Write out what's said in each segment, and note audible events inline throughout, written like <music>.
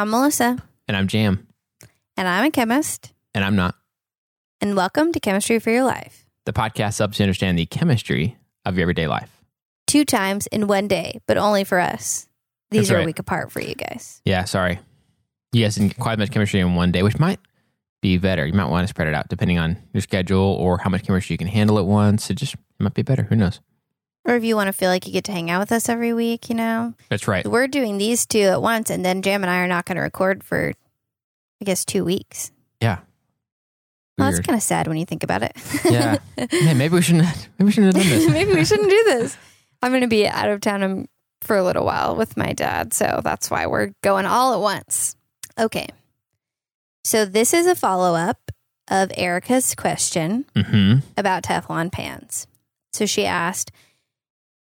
I'm Melissa, And I'm Jam. and I'm a chemist, And I'm not. and welcome to Chemistry for Your Life. The podcast helps you understand the chemistry of your everyday life. Two times in one day, but only for us. These That's are right. a week apart for you guys. Yeah, sorry. You guys didn't get quite as much chemistry in one day, which might be better. You might want to spread it out depending on your schedule or how much chemistry you can handle at once. It just it might be better. Who knows? Or if you want to feel like you get to hang out with us every week, you know, That's right. we're doing these two at once, and then Jam and I are not going to record for, I guess, two weeks. Yeah. Well, that's kind of sad when you think about it. Yeah. <laughs> Maybe we shouldn't maybe we shouldn't have done this. <laughs> Maybe we shouldn't do this. I'm going to be out of town um, for a little while with my dad. So that's why we're going all at once. Okay. So this is a follow up of Erica's question hmm about Teflon pans. So she asked,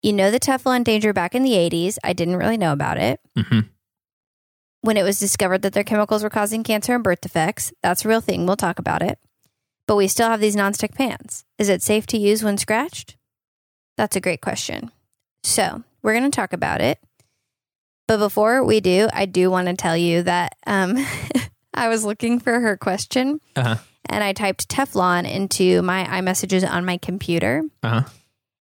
You know the Teflon danger back in the 80s. I didn't really know about it. hmm When it was discovered that their chemicals were causing cancer and birth defects, that's a real thing. We'll talk about it. But we still have these nonstick pans. Is it safe to use when scratched? That's a great question. So we're going to talk about it. But before we do, I do want to tell you that um, <laughs> I was looking for her question Uh-huh. and I typed Teflon into my iMessages on my computer Uh-huh.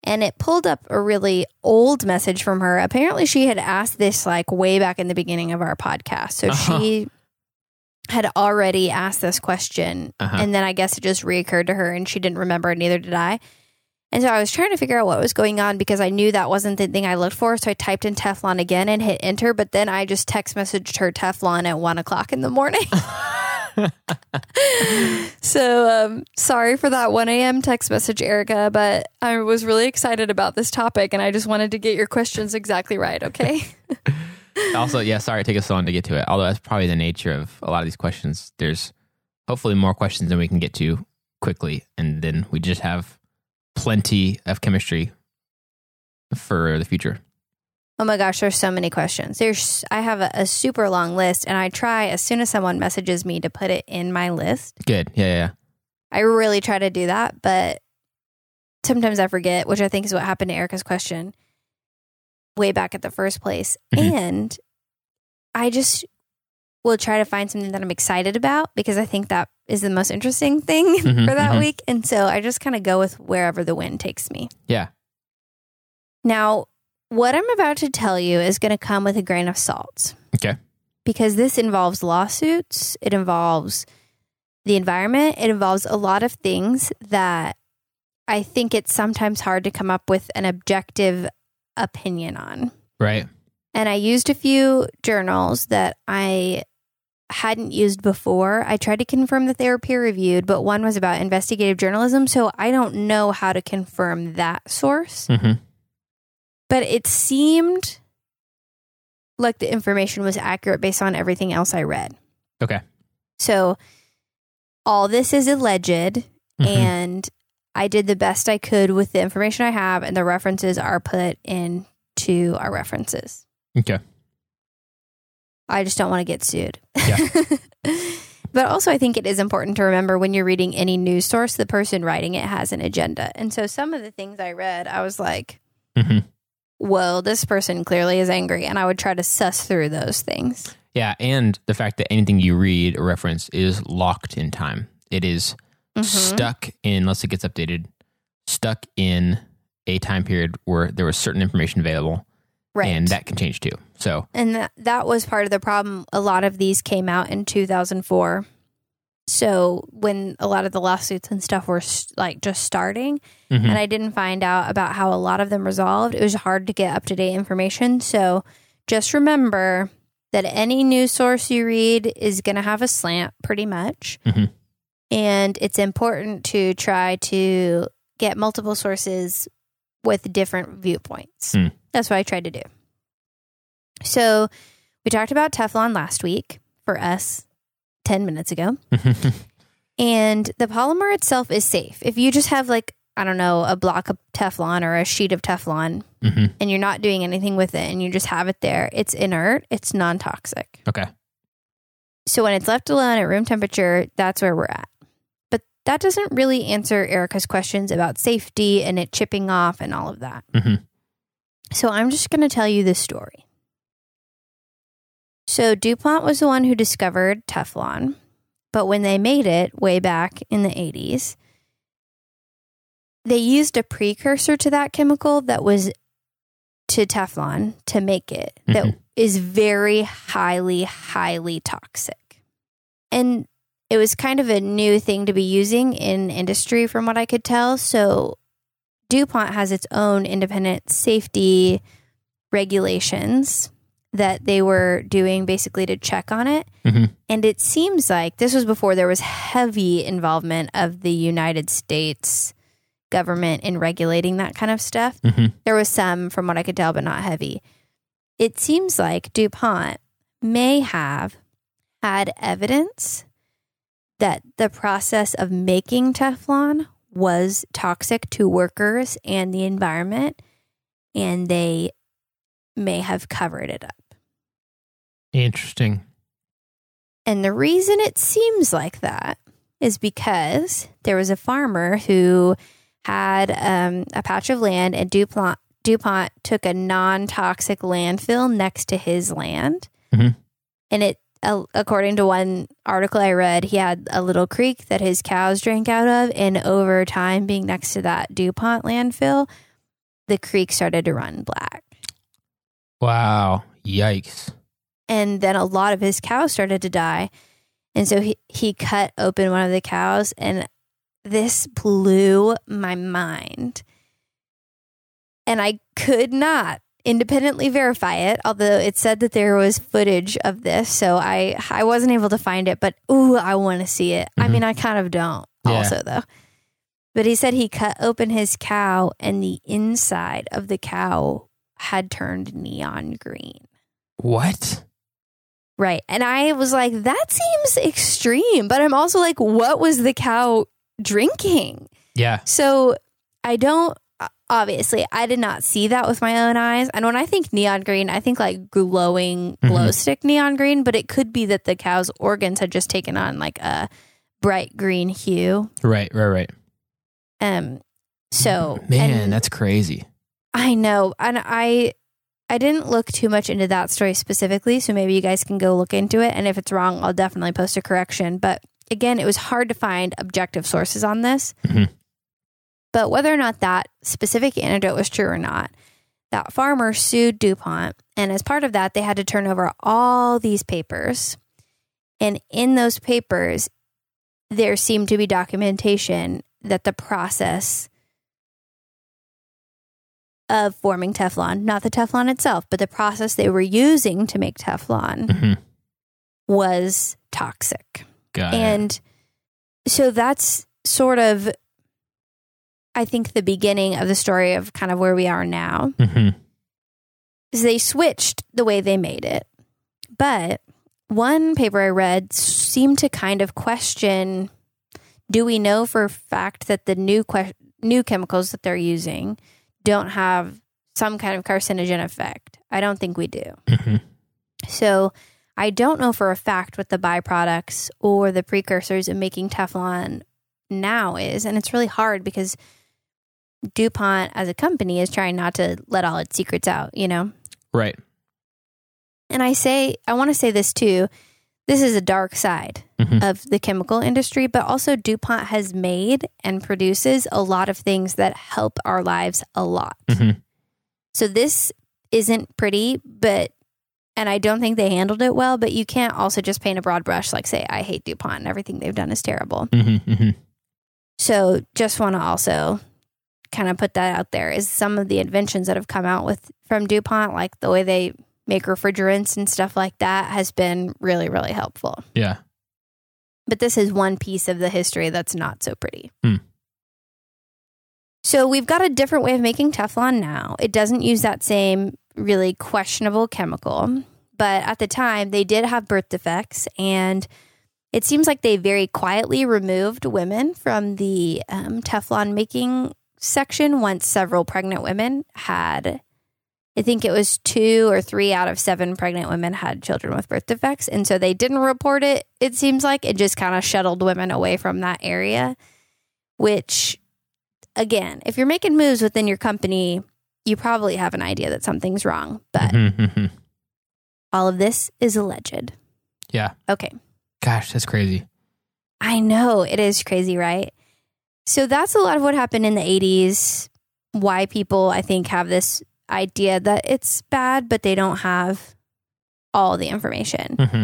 And it pulled up a really old message from her. Apparently, she had asked this like way back in the beginning of our podcast. So Uh-huh. she had already asked this question. Uh-huh. And then I guess it just reoccurred to her and she didn't remember, and neither did I. And so I was trying to figure out what was going on because I knew that wasn't the thing I looked for. So I typed in Teflon again and hit enter. But then I just text messaged her Teflon at one o'clock in the morning. <laughs> <laughs> so um, sorry for that 1 a.m. text message, Erica, but I was really excited about this topic and I just wanted to get your questions exactly right, okay? <laughs> also, yeah, sorry it took us so long to get to it. Although that's probably the nature of a lot of these questions. There's hopefully more questions than we can get to quickly, and then we just have plenty of chemistry for the future. Oh my gosh, there's so many questions. There's I have a, a super long list and I try as soon as someone messages me to put it in my list. Good. Yeah, yeah. I really try to do that, but sometimes I forget, which I think is what happened to Erica's question way back at the first place. Mhm. And I just will try to find something that I'm excited about because I think that is the most interesting thing <laughs> Mhm, for that mhm. week. And so I just kind of go with wherever the wind takes me. Yeah. Now, what I'm about to tell you is going to come with a grain of salt. Okay. Because this involves lawsuits, it involves the environment, it involves a lot of things that I think it's sometimes hard to come up with an objective opinion on. Right. And I used a few journals that I hadn't used before. I tried to confirm that they were peer reviewed, but one was about investigative journalism. So I don't know how to confirm that source hmm but it seemed like the information was accurate based on everything else I read. Okay. So all this is alleged, Mhm. and I did the best I could with the information I have, and the references are put into our references. Okay. I just don't want to get sued. Yeah. <laughs> but also, I think it is important to remember when you're reading any news source, the person writing it has an agenda. And so some of the things I read, I was like, hmm well, this person clearly is angry, and I would try to suss through those things. Yeah, and the fact that anything you read or reference is locked in time. It is Mhm. stuck in, unless it gets updated, stuck in a time period where there was certain information available, Right. and that can change too. So, and that, that was part of the problem. A lot of these came out in 2004. So when a lot of the lawsuits and stuff were like just starting, mhm. and I didn't find out about how a lot of them resolved, it was hard to get up to date information. So just remember that any news source you read is going to have a slant pretty much. Mhm. And it's important to try to get multiple sources with different viewpoints. Hmm. That's what I tried to do. So we talked about Teflon last week for us 10 minutes ago. <laughs> And the polymer itself is safe. If you just have like, I don't know, a block of Teflon or a sheet of Teflon hmm and you're not doing anything with it and you just have it there, it's inert, it's non toxic. okay. So when it's left alone at room temperature, that's where we're at. But that doesn't really answer Erica's questions about safety and it chipping off and all of that. Mhm. So I'm just going to tell you this story. So DuPont was the one who discovered Teflon, but when they made it way back in the 80s, they used a precursor to that chemical that was to Teflon to make it that Mhm. is very highly, highly toxic. And it was kind of a new thing to be using in industry, from what I could tell. So DuPont has its own independent safety regulations that they were doing basically to check on it. Mhm. And it seems like this was before there was heavy involvement of the United States government in regulating that kind of stuff. Mhm. There was some, from what I could tell, but not heavy. It seems like DuPont may have had evidence that the process of making Teflon was toxic to workers and the environment, and they may have covered it up. Interesting. And the reason it seems like that is because there was a farmer who had um, a patch of land, and DuPont, DuPont took a non toxic landfill next to his land. Mhm. And it, uh, according to one article I read, he had a little creek that his cows drank out of. And over time, being next to that DuPont landfill, the creek started to run black. Wow. Yikes. And then a lot of his cows started to die and so he, he cut open one of the cows and this blew my mind and i could not independently verify it although it said that there was footage of this so i i wasn't able to find it but ooh i want to see it i Mhm. mean i kind of don't Yeah. also though but he said he cut open his cow and the inside of the cow had turned neon green What? Right. And I was like, that seems extreme. But I'm also like, what was the cow drinking? Yeah. So I don't, obviously, I did not see that with my own eyes. And when I think neon green, I think like glowing Mhm. glow stick neon green, but it could be that the cow's organs had just taken on like a bright green hue. Right. Right. Right. Um, so, man, and- that's crazy. I know. And I I didn't look too much into that story specifically, so maybe you guys can go look into it and if it's wrong, I'll definitely post a correction, but again, it was hard to find objective sources on this. Mhm. But whether or not that specific anecdote was true or not, that farmer sued DuPont and as part of that, they had to turn over all these papers. And in those papers, there seemed to be documentation that the process of forming Teflon, not the Teflon itself, but the process they were using to make Teflon Mhm. was toxic. Got it. And so that's sort of, I think, the beginning of the story of kind of where we are now. Mhm. Is they switched the way they made it. But one paper I read seemed to kind of question do we know for a fact that the new que- new chemicals that they're using don't have some kind of carcinogen effect? I don't think we do. Mhm. So I don't know for a fact what the byproducts or the precursors of making Teflon now is. And it's really hard because DuPont as a company is trying not to let all its secrets out, you know? Right. And I say, I want to say this too. This is a dark side Mhm. of the chemical industry, but also DuPont has made and produces a lot of things that help our lives a lot. Mhm. So this isn't pretty, but and I don't think they handled it well, but you can't also just paint a broad brush like say I hate DuPont and everything they've done is terrible. Mhm. Mhm. So just want to also kind of put that out there is some of the inventions that have come out with from DuPont like the way they make refrigerants and stuff like that has been really really helpful. Yeah. But this is one piece of the history that's not so pretty. Hmm. So we've got a different way of making Teflon now. It doesn't use that same really questionable chemical, but at the time they did have birth defects and it seems like they very quietly removed women from the um, Teflon making section once several pregnant women had I think it was two or three out of seven pregnant women had children with birth defects. And so they didn't report it, it seems like. It just kind of shuttled women away from that area, which, again, if you're making moves within your company, you probably have an idea that something's wrong. But Mhm. Mhm. All of this is alleged. Yeah. Okay. Gosh, that's crazy. I know it is crazy, right? So that's a lot of what happened in the 80s. Why people, I think, have this idea that it's bad, but they don't have all the information hmm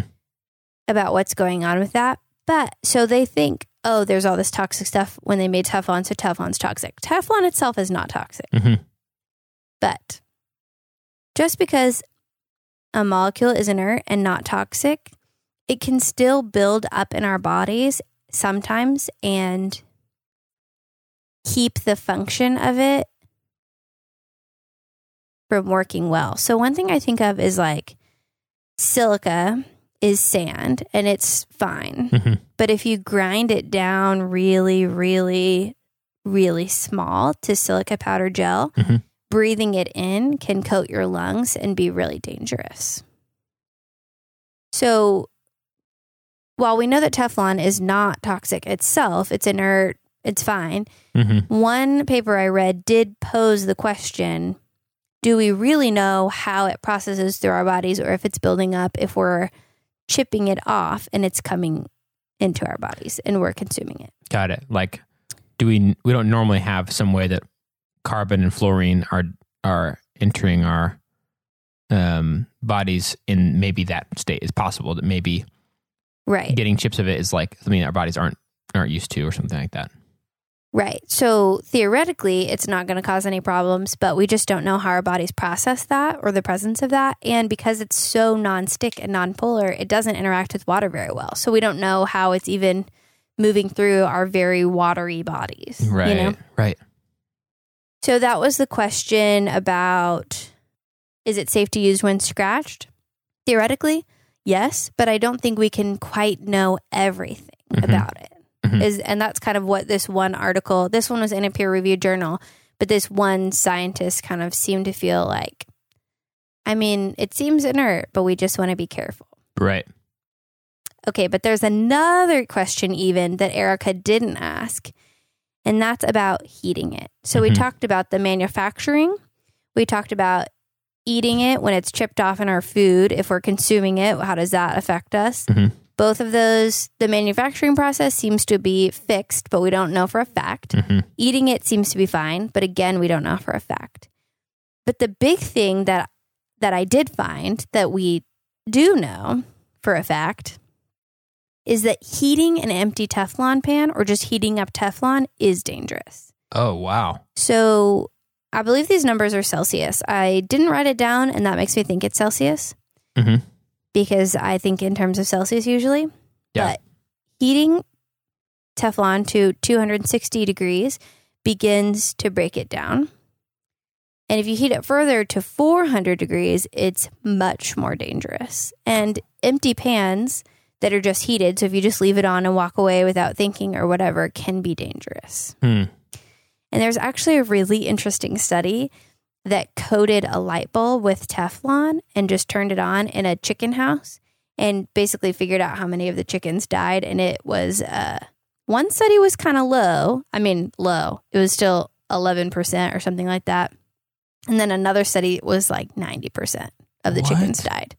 about what's going on with that. But so they think, oh, there's all this toxic stuff when they made Teflon, so Teflon's toxic. Teflon itself is not toxic. hmm But just because a molecule is inert and not toxic, it can still build up in our bodies sometimes and keep the function of it from working well. So, one thing I think of is like silica is sand and it's fine. hmm But if you grind it down really, really, really small to silica powder gel, Mhm. breathing it in can coat your lungs and be really dangerous. So, while we know that Teflon is not toxic itself, it's inert, it's fine. hmm One paper I read did pose the question do we really know how it processes through our bodies or if it's building up if we're chipping it off and it's coming into our bodies and we're consuming it? Got it. Like, do we? We don't normally have some way that carbon and fluorine are are entering our um, bodies in maybe that state. is possible that maybe Right. getting chips of it is like something our bodies aren't aren't used to, or something like that. Right. So theoretically, it's not going to cause any problems, but we just don't know how our bodies process that or the presence of that. And because it's so nonstick and nonpolar, it doesn't interact with water very well. So we don't know how it's even moving through our very watery bodies. Right. You know? Right. So that was the question about is it safe to use when scratched? Theoretically, yes, but I don't think we can quite know everything Mhm. about it. Mhm. Is and that's kind of what this one article, this one was in a peer reviewed journal, but this one scientist kind of seemed to feel like I mean, it seems inert, but we just want to be careful. Right. Okay, but there's another question even that Erica didn't ask, and that's about heating it. So we Mhm. talked about the manufacturing. We talked about eating it when it's chipped off in our food. If we're consuming it, how does that affect us? Mhm. Both of those, the manufacturing process seems to be fixed, but we don't know for a fact. hmm Eating it seems to be fine, but again, we don't know for a fact. But the big thing that that I did find that we do know for a fact is that heating an empty Teflon pan or just heating up Teflon is dangerous. Oh wow. So I believe these numbers are Celsius. I didn't write it down, and that makes me think it's Celsius hmm because I think in terms of Celsius usually. Yeah. But heating Teflon to 260 degrees begins to break it down. And if you heat it further to 400 degrees, it's much more dangerous. And empty pans that are just heated, so if you just leave it on and walk away without thinking or whatever, can be dangerous. Hmm. And there's actually a really interesting study that coated a light bulb with Teflon and just turned it on in a chicken house and basically figured out how many of the chickens died. And it was, uh, one study was kind of low. I mean, low. It was still 11% or something like that. And then another study was like 90% of the What? chickens died.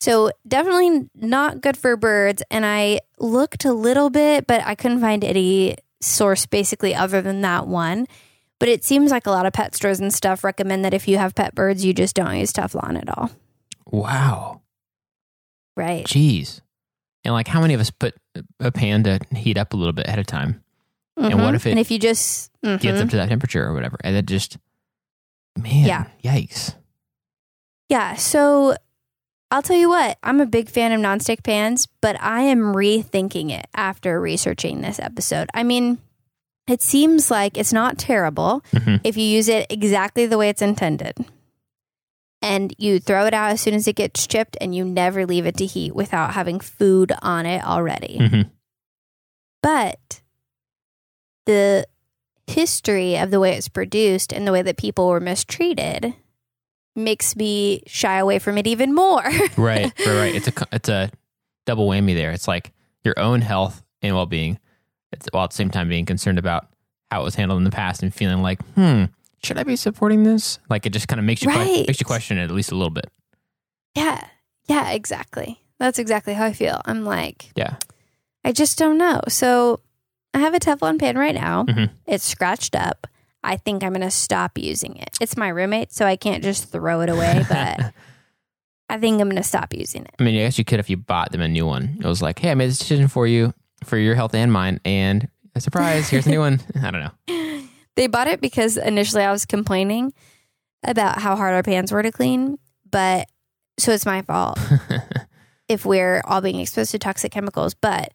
So definitely not good for birds. And I looked a little bit, but I couldn't find any source basically other than that one. But it seems like a lot of pet stores and stuff recommend that if you have pet birds, you just don't use Teflon at all. Wow. Right. Jeez. And like, how many of us put a pan to heat up a little bit ahead of time? And what Mhm. if it and if you just Gets mhm. up to that temperature or whatever, and it just, man, Yeah. yikes. Yeah. So I'll tell you what, I'm a big fan of nonstick pans, but I am rethinking it after researching this episode. I mean, it seems like it's not terrible Mhm. if you use it exactly the way it's intended. And you throw it out as soon as it gets chipped and you never leave it to heat without having food on it already. Mhm. But the history of the way it's produced and the way that people were mistreated makes me shy away from it even more. Right, right, right. <laughs> It's a it's a double whammy there. It's like your own health and well being, while at the same time being concerned about how it was handled in the past and feeling like, hmm, should I be supporting this? Like it just kind of makes you que- makes you question it at least a little bit. yeah. Yeah, exactly. That's exactly how I feel. I'm like, Yeah. I just don't know. So I have a Teflon pan right now. Mhm. It's scratched up. I think I'm going to stop using it. It's my roommate, so I can't just throw it away, <laughs> but I think I'm going to stop using it. I mean, I guess you could if you bought them a new one. It was like, hey, I made this decision for you, for your health and mine, and a surprise, here's a new one. <laughs> I don't know. <laughs> They bought it because initially I was complaining about how hard our pans were to clean, but so it's my fault <laughs> if we're all being exposed to toxic chemicals. But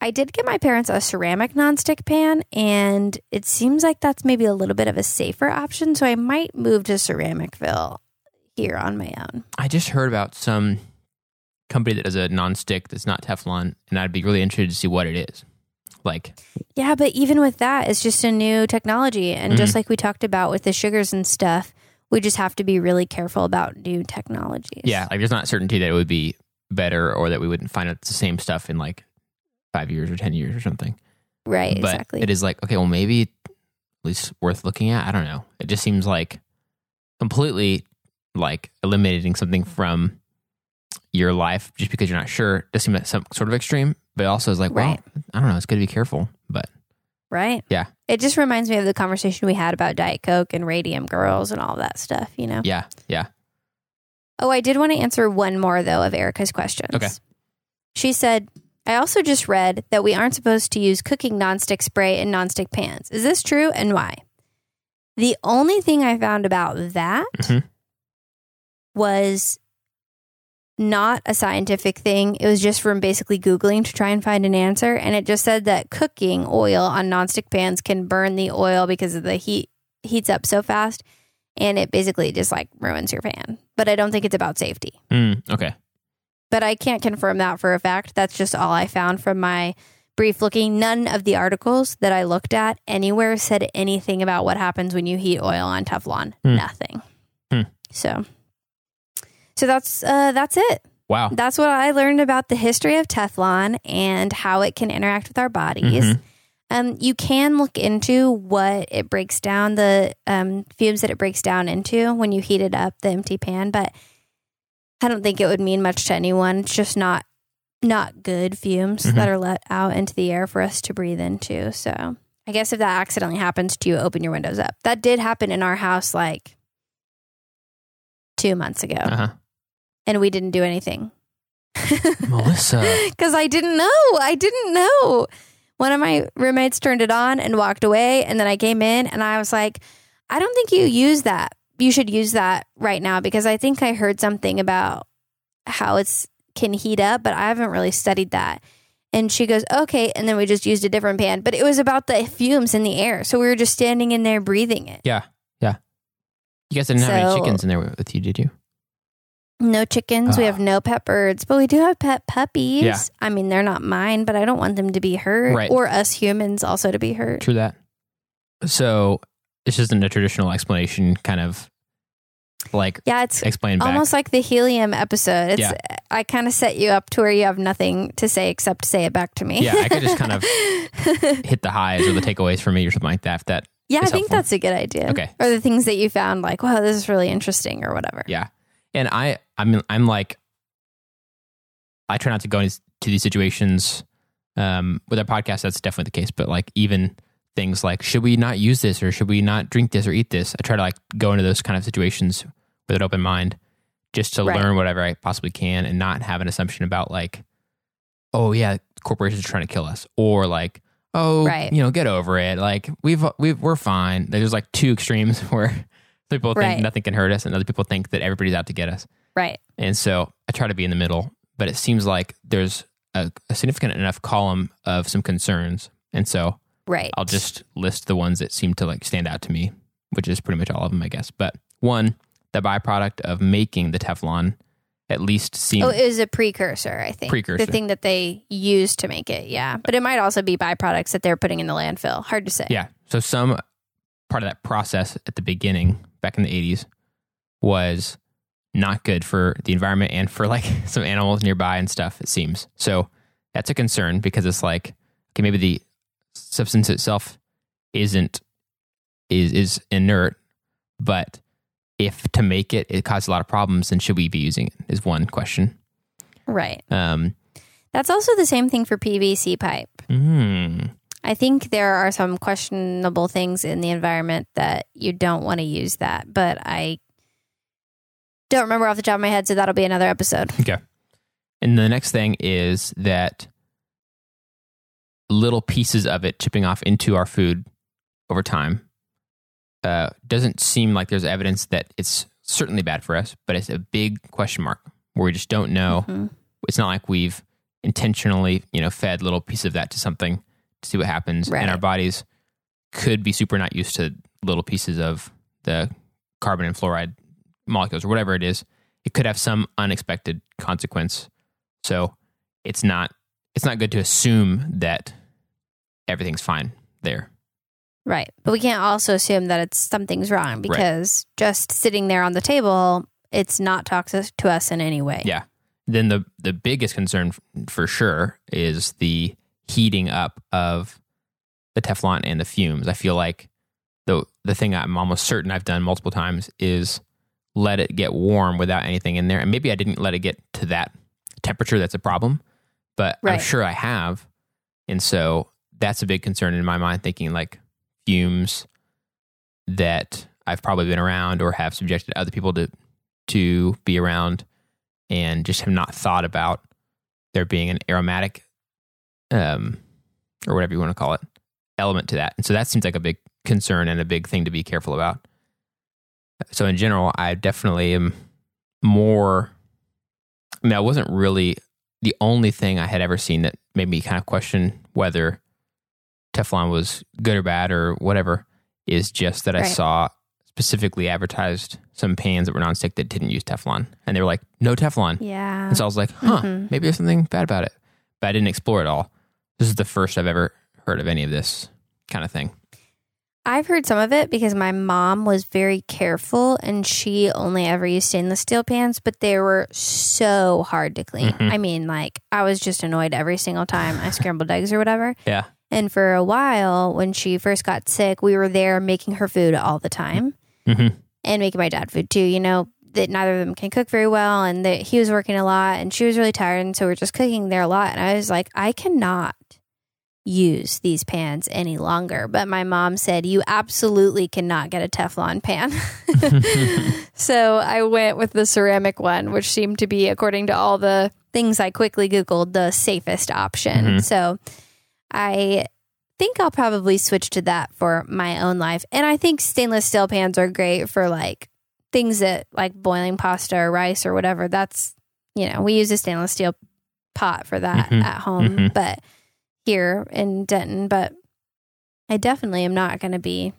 I did get my parents a ceramic nonstick pan, and it seems like that's maybe a little bit of a safer option. So I might move to Ceramicville here on my own. I just heard about some company that does a non-stick that's not Teflon, and I'd be really interested to see what it is. Like, Yeah, but even with that, it's just a new technology. And just mm-hmm. like we talked about with the sugars and stuff, we just have to be really careful about new technologies. yeah, like there's not certainty that it would be better or that we wouldn't find out the same stuff in like five years or ten years or something. Right, but exactly. it is like, okay, well, maybe at least worth looking at. I don't know. It just seems like completely like eliminating something from your life just because you're not sure does seem like some sort of extreme, but also is like, Right. well, I don't know. It's good to be careful, but Right. Yeah. It just reminds me of the conversation we had about Diet Coke and Radium Girls and all that stuff, you know? yeah, yeah. Oh, I did want to answer one more, though, of Erica's questions. Okay. She said, I also just read that we aren't supposed to use cooking nonstick spray in nonstick pans. Is this true and why? The only thing I found about that Mhm. was not a scientific thing. It was just from basically Googling to try and find an answer. And it just said that cooking oil on nonstick pans can burn the oil because of the heat heats up so fast. And it basically just like ruins your pan. But I don't think it's about safety. Mm, okay. But I can't confirm that for a fact. That's just all I found from my brief looking. None of the articles that I looked at anywhere said anything about what happens when you heat oil on Teflon. Hmm. Nothing. Hmm. So so that's uh that's it. Wow. That's what I learned about the history of Teflon and how it can interact with our bodies. Mhm. Um, you can look into what it breaks down, the um, fumes that it breaks down into when you heat it up, the empty pan. But I don't think it would mean much to anyone. It's just not not good fumes Mhm. that are let out into the air for us to breathe into. So I guess if that accidentally happens to you, open your windows up. That did happen in our house like two months ago, Uh-huh. And we didn't do anything. <laughs> Melissa. Because I didn't know. I didn't know. One of my roommates turned it on and walked away. And then I came in and I was like, I don't think you use that. You should use that right now because I think I heard something about how it's can heat up, but I haven't really studied that. And she goes, okay. And then we just used a different pan, but it was about the fumes in the air. So we were just standing in there breathing it. Yeah, yeah. You guys didn't have any So- chickens in there with you, did you? No chickens. We Ah. have no pet birds, but we do have pet puppies. Yeah. I mean, they're not mine, but I don't want them to be hurt Right. or us humans also to be hurt. True that. So this isn't a traditional explanation, kind of like Yeah, it's explain back. almost like the helium episode. It's Yeah. I kind of set you up to where you have nothing to say except say it back to me. Yeah, I could just kind of <laughs> hit the highs or the takeaways for me or something like that. If that yeah, I think helpful. that's a good idea. Okay. Or the things that you found like, wow, this is really interesting or whatever. Yeah. And I, I mean, I'm like, I try not to go into these situations. Um, with our podcast, that's definitely the case. But like, even things like, should we not use this or should we not drink this or eat this? I try to like go into those kind of situations with an open mind, just to Right. learn whatever I possibly can and not have an assumption about like, oh yeah, corporations are trying to kill us, or like, oh, Right. you know, get over it. Like we've we've we're fine. There's like two extremes <laughs> where some people think Right. nothing can hurt us, and other people think that everybody's out to get us. Right. And so I try to be in the middle, but it seems like there's a, a significant enough column of some concerns, and so Right. I'll just list the ones that seem to like stand out to me, which is pretty much all of them, I guess. But one, the byproduct of making the Teflon at least seems Oh, it was a precursor, I think. Precursor. The thing that they used to make it, yeah. But it might also be byproducts that they're putting in the landfill. Hard to say. Yeah. So some part of that process at the beginning, back in the 80s, was not good for the environment and for like <laughs> some animals nearby and stuff, it seems. So that's a concern because it's like, okay, maybe the substance itself isn't is is inert, but if to make it it causes a lot of problems, then should we be using it? Is one question. Right. Um, That's also the same thing for PVC pipe. mm, I think there are some questionable things in the environment that you don't want to use that, but I don't remember off the top of my head, so that'll be another episode. <laughs> Okay. And the next thing is that little pieces of it chipping off into our food over time uh, doesn't seem like there's evidence that it's certainly bad for us, but it's a big question mark where we just don't know. Mhm. It's not like we've intentionally, you know, fed little pieces of that to something see what happens, Right. and our bodies could be super not used to little pieces of the carbon and fluoride molecules or whatever it is. It could have some unexpected consequence. So it's not it's not good to assume that everything's fine there. Right. But we can't also assume that it's something's wrong because just sitting there on the table, it's not toxic to us in any way. Yeah. Then the the biggest concern f- for sure is the heating up of the Teflon and the fumes. I feel like the the thing I'm almost certain I've done multiple times is let it get warm without anything in there. And maybe I didn't let it get to that temperature that's a problem, but I'm sure I have. And so that's a big concern in my mind thinking like fumes that I've probably been around or have subjected other people to to be around and just have not thought about there being an aromatic um or whatever you want to call it element to that. And so that seems like a big concern and a big thing to be careful about. So in general, I definitely am more I mean, I wasn't really the only thing I had ever seen that made me kind of question whether Teflon was good or bad or whatever is just that I saw specifically advertised some pans that were nonstick that didn't use Teflon. And they were like, no Teflon. Yeah. And so I was like, huh, Mhm. maybe there's something bad about it. But I didn't explore it all. This is the first I've ever heard of any of this kind of thing. I've heard some of it because my mom was very careful and she only ever used stainless steel pans, but they were so hard to clean. Mhm. I mean, like, I was just annoyed every single time I scrambled eggs or whatever. <laughs> Yeah. And for a while, when she first got sick, we were there making her food all the time Mm-hmm. and making my dad food too. You know, that neither of them can cook very well and that he was working a lot and she was really tired. And so we are just cooking there a lot. And I was like, I cannot use these pans any longer. But my mom said, You absolutely cannot get a Teflon pan. <laughs> <laughs> so I went with the ceramic one, which seemed to be, according to all the things I quickly Googled, the safest option. Mhm. So I think I'll probably switch to that for my own life. And I think stainless steel pans are great for like things that like boiling pasta or rice or whatever. That's, you know, we use a stainless steel pot for that Mhm. at home, Mhm. but here in Denton. But I definitely am not going to be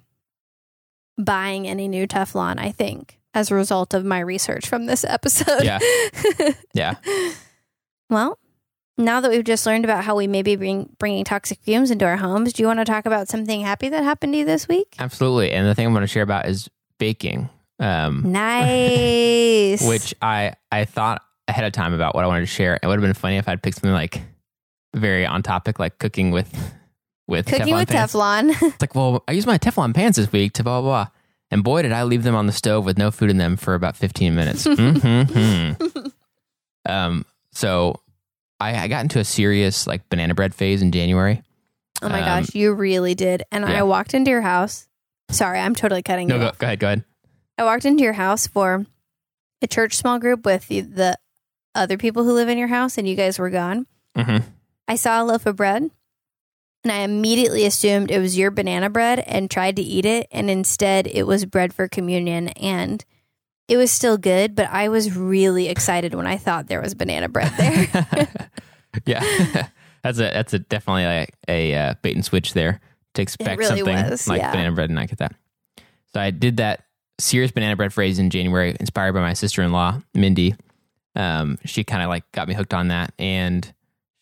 buying any new Teflon, I think, as a result of my research from this <laughs> episode. Yeah. <laughs> Yeah. Well, now that we've just learned about how we may be bring, bringing toxic fumes into our homes, do you want to talk about something happy that happened to you this week? Absolutely. And the thing I'm going to share about is baking. Um, Nice. <laughs> which I I thought ahead of time about what I wanted to share. It would have been funny if I'd picked something like very on topic, like cooking with with cooking Teflon with pans. Teflon. <laughs> It's like, well, I used my Teflon pans this week to blah blah blah, and boy, did I leave them on the stove with no food in them for about 15 minutes. <laughs> Um, so I, I got into a serious like banana bread phase in January. oh my Um, gosh, you really did. And yeah. I walked into your house. Sorry, I'm totally cutting No, you go, off. go ahead, go ahead. I walked into your house for a church small group with the, the other people who live in your house, and you guys were gone. hmm I saw a loaf of bread and I immediately assumed it was your banana bread and tried to eat it. And instead, it was bread for communion. And it was still good, but I was really excited when I thought there was banana bread there. <laughs> <laughs> yeah, <laughs> that's a that's a definitely like a uh, bait and switch there to expect really something was, like yeah. banana bread and not get that. So I did that serious banana bread phrase in January, inspired by my sister in law Mindy. Um, she kind of like got me hooked on that, and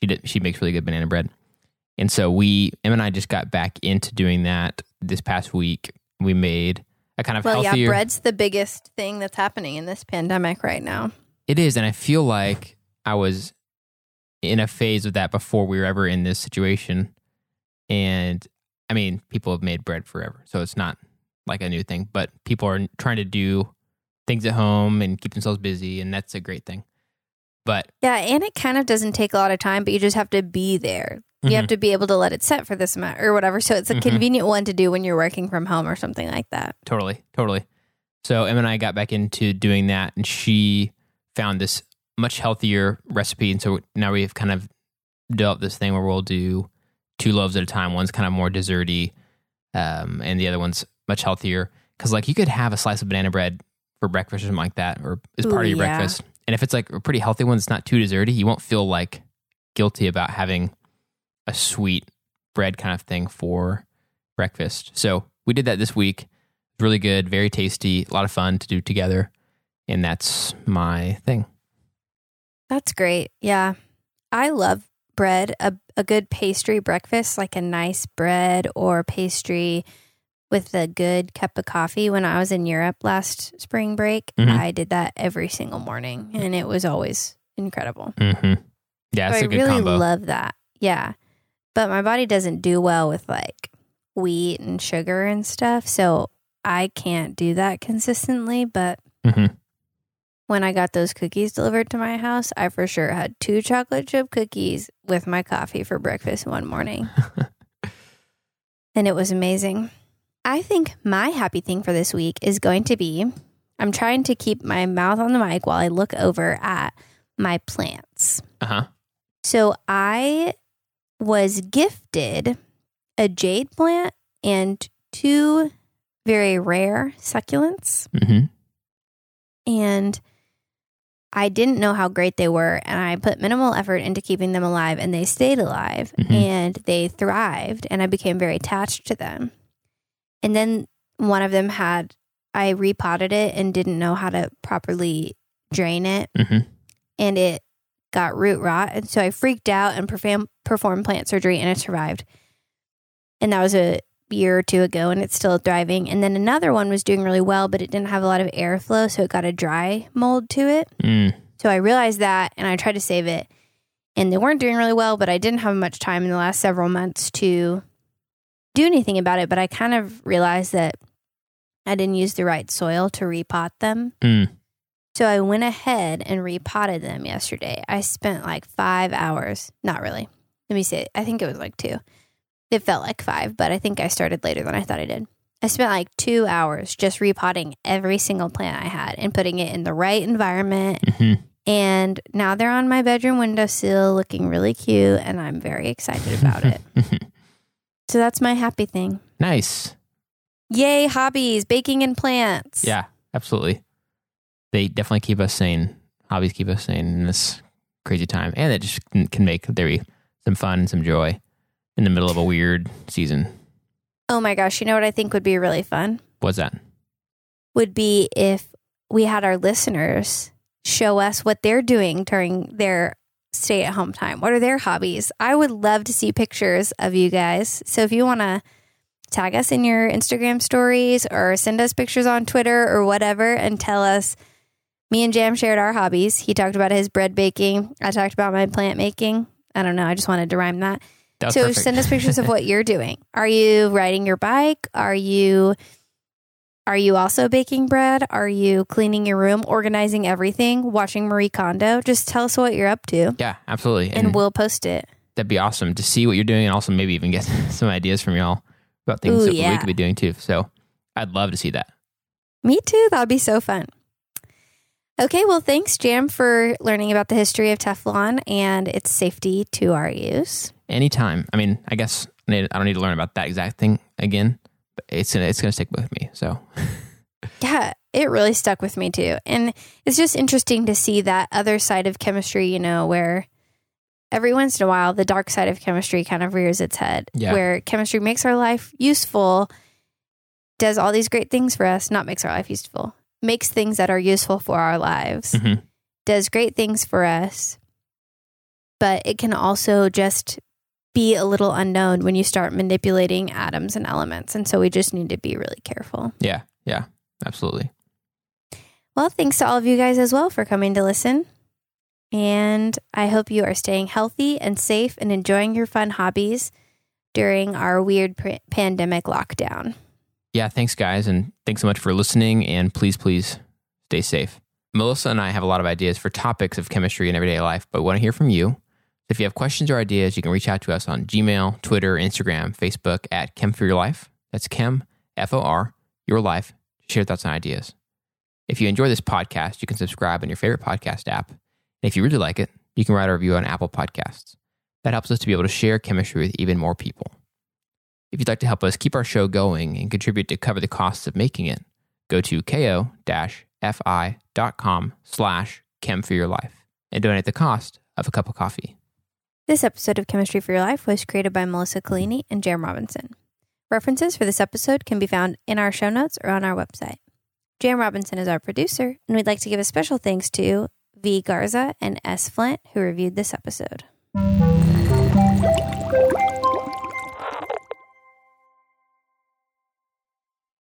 she did. She makes really good banana bread, and so we Em and I just got back into doing that this past week. We made a kind of well, healthier. yeah, bread's the biggest thing that's happening in this pandemic right now. It is, and I feel like I was in a phase of that before we were ever in this situation. And I mean, people have made bread forever, so it's not like a new thing. But people are trying to do things at home and keep themselves busy, and that's a great thing. But Yeah, and it kind of doesn't take a lot of time, but you just have to be there. You Mhm. have to be able to let it set for this amount or whatever. So it's a Mhm. convenient one to do when you're working from home or something like that. Totally, totally. So Emma and I got back into doing that, and she found this much healthier recipe, and so now we've kind of developed this thing where we'll do two loaves at a time. One's kind of more desserty, um, and the other one's much healthier. Because like you could have a slice of banana bread for breakfast or something like that, or as part Ooh, of your yeah. breakfast. And if it's like a pretty healthy one, it's not too desserty. You won't feel like guilty about having a sweet bread kind of thing for breakfast. So we did that this week. Really good, very tasty, a lot of fun to do together. And that's my thing. That's great. Yeah. I love bread, a, a good pastry breakfast, like a nice bread or pastry with a good cup of coffee. When I was in Europe last spring break, Mhm. I did that every single morning and it was always incredible. Mm-hmm. Yeah, So I really combo. love that. Yeah. But my body doesn't do well with like wheat and sugar and stuff. So I can't do that consistently. But Mhm. when I got those cookies delivered to my house, I for sure had two chocolate chip cookies with my coffee for breakfast one morning. <laughs> and it was amazing. I think my happy thing for this week is going to be I'm trying to keep my mouth on the mic while I look over at my plants. uh huh. So I was gifted a jade plant and two very rare succulents. Mm-hmm. And I didn't know how great they were. And I put minimal effort into keeping them alive, and they stayed alive Mhm. and they thrived. And I became very attached to them. And then one of them had, I repotted it and didn't know how to properly drain it. Mm-hmm. and it got root rot. And so I freaked out and perform, performed plant surgery and it survived. And that was a year or two ago and it's still thriving. And then another one was doing really well, but it didn't have a lot of airflow. So it got a dry mold to it. Mm. So I realized that and I tried to save it. And they weren't doing really well, but I didn't have much time in the last several months to do anything about it. But I kind of realized that I didn't use the right soil to repot them. Mm. So I went ahead and repotted them yesterday. I spent like five hours. Not really. Let me say, I think it was like two. It felt like five, but I think I started later than I thought I did. I spent like two hours just repotting every single plant I had and putting it in the right environment. hmm And now they're on my bedroom windowsill looking really cute, and I'm very excited about it. <laughs> So that's my happy thing. nice. Yay, hobbies, baking and plants. Yeah, absolutely. They definitely keep us sane. Hobbies keep us sane in this crazy time, and it just can, can make there be some fun and some joy in the middle of a weird season. Oh my gosh, you know what I think would be really fun? What's that? would be if we had our listeners show us what they're doing during their stay at home time. What are their hobbies? I would love to see pictures of you guys. So if you want to tag us in your Instagram stories or send us pictures on Twitter or whatever and tell us me and Jam shared our hobbies. He talked about his bread baking. I talked about my plant making. I don't know. I just wanted to rhyme that. That was So perfect. send us pictures of what <laughs> you're doing. Are you riding your bike? Are you are you also baking bread? Are you cleaning your room, organizing everything, watching Marie Kondo? Just tell us what you're up to yeah, absolutely. and, we'll post it. that'd be awesome to see what you're doing and also maybe even get <laughs> some ideas from y'all about things Ooh, that we could be doing too. So I'd love to see that. Me too. That'd be so fun. Okay, well, thanks, Jam, for learning about the history of Teflon and its safety to our use. Anytime. I mean, I guess I don't need to learn about that exact thing again, it's gonna, it's going to stick with me. So <laughs> Yeah, it really stuck with me too. And it's just interesting to see that other side of chemistry, you know, where every once in a while the dark side of chemistry kind of rears its head, Yeah. where chemistry makes our life useful, does all these great things for us, not makes our life useful, makes things that are useful for our lives, Mhm. does great things for us. But it can also just be a little unknown when you start manipulating atoms and elements. And so we just need to be really careful. yeah, yeah, absolutely. Well, thanks to all of you guys as well for coming to listen. And I hope you are staying healthy and safe and enjoying your fun hobbies during our weird pr- pandemic lockdown. Yeah, thanks guys, and thanks so much for listening. And please, please stay safe. Melissa and I have a lot of ideas for topics of chemistry in everyday life, but we want to hear from you. If you have questions or ideas, you can reach out to us on Gmail, Twitter, Instagram, Facebook at Chem for Your Life. That's Chem, F O R, Your Life. Share thoughts and ideas. If you enjoy this podcast, you can subscribe on your favorite podcast app. And if you really like it, you can write a review on Apple Podcasts. That helps us to be able to share chemistry with even more people. If you'd like to help us keep our show going and contribute to cover the costs of making it, go to ko-fi.com slash chem for your life and donate the cost of a cup of coffee. This episode of Chemistry for Your Life was created by Melissa Collini and Jam Robinson. References for this episode can be found in our show notes or on our website. Jam Robinson is our producer, and we'd like to give a special thanks to V. Garza and S. Flint, who reviewed this episode.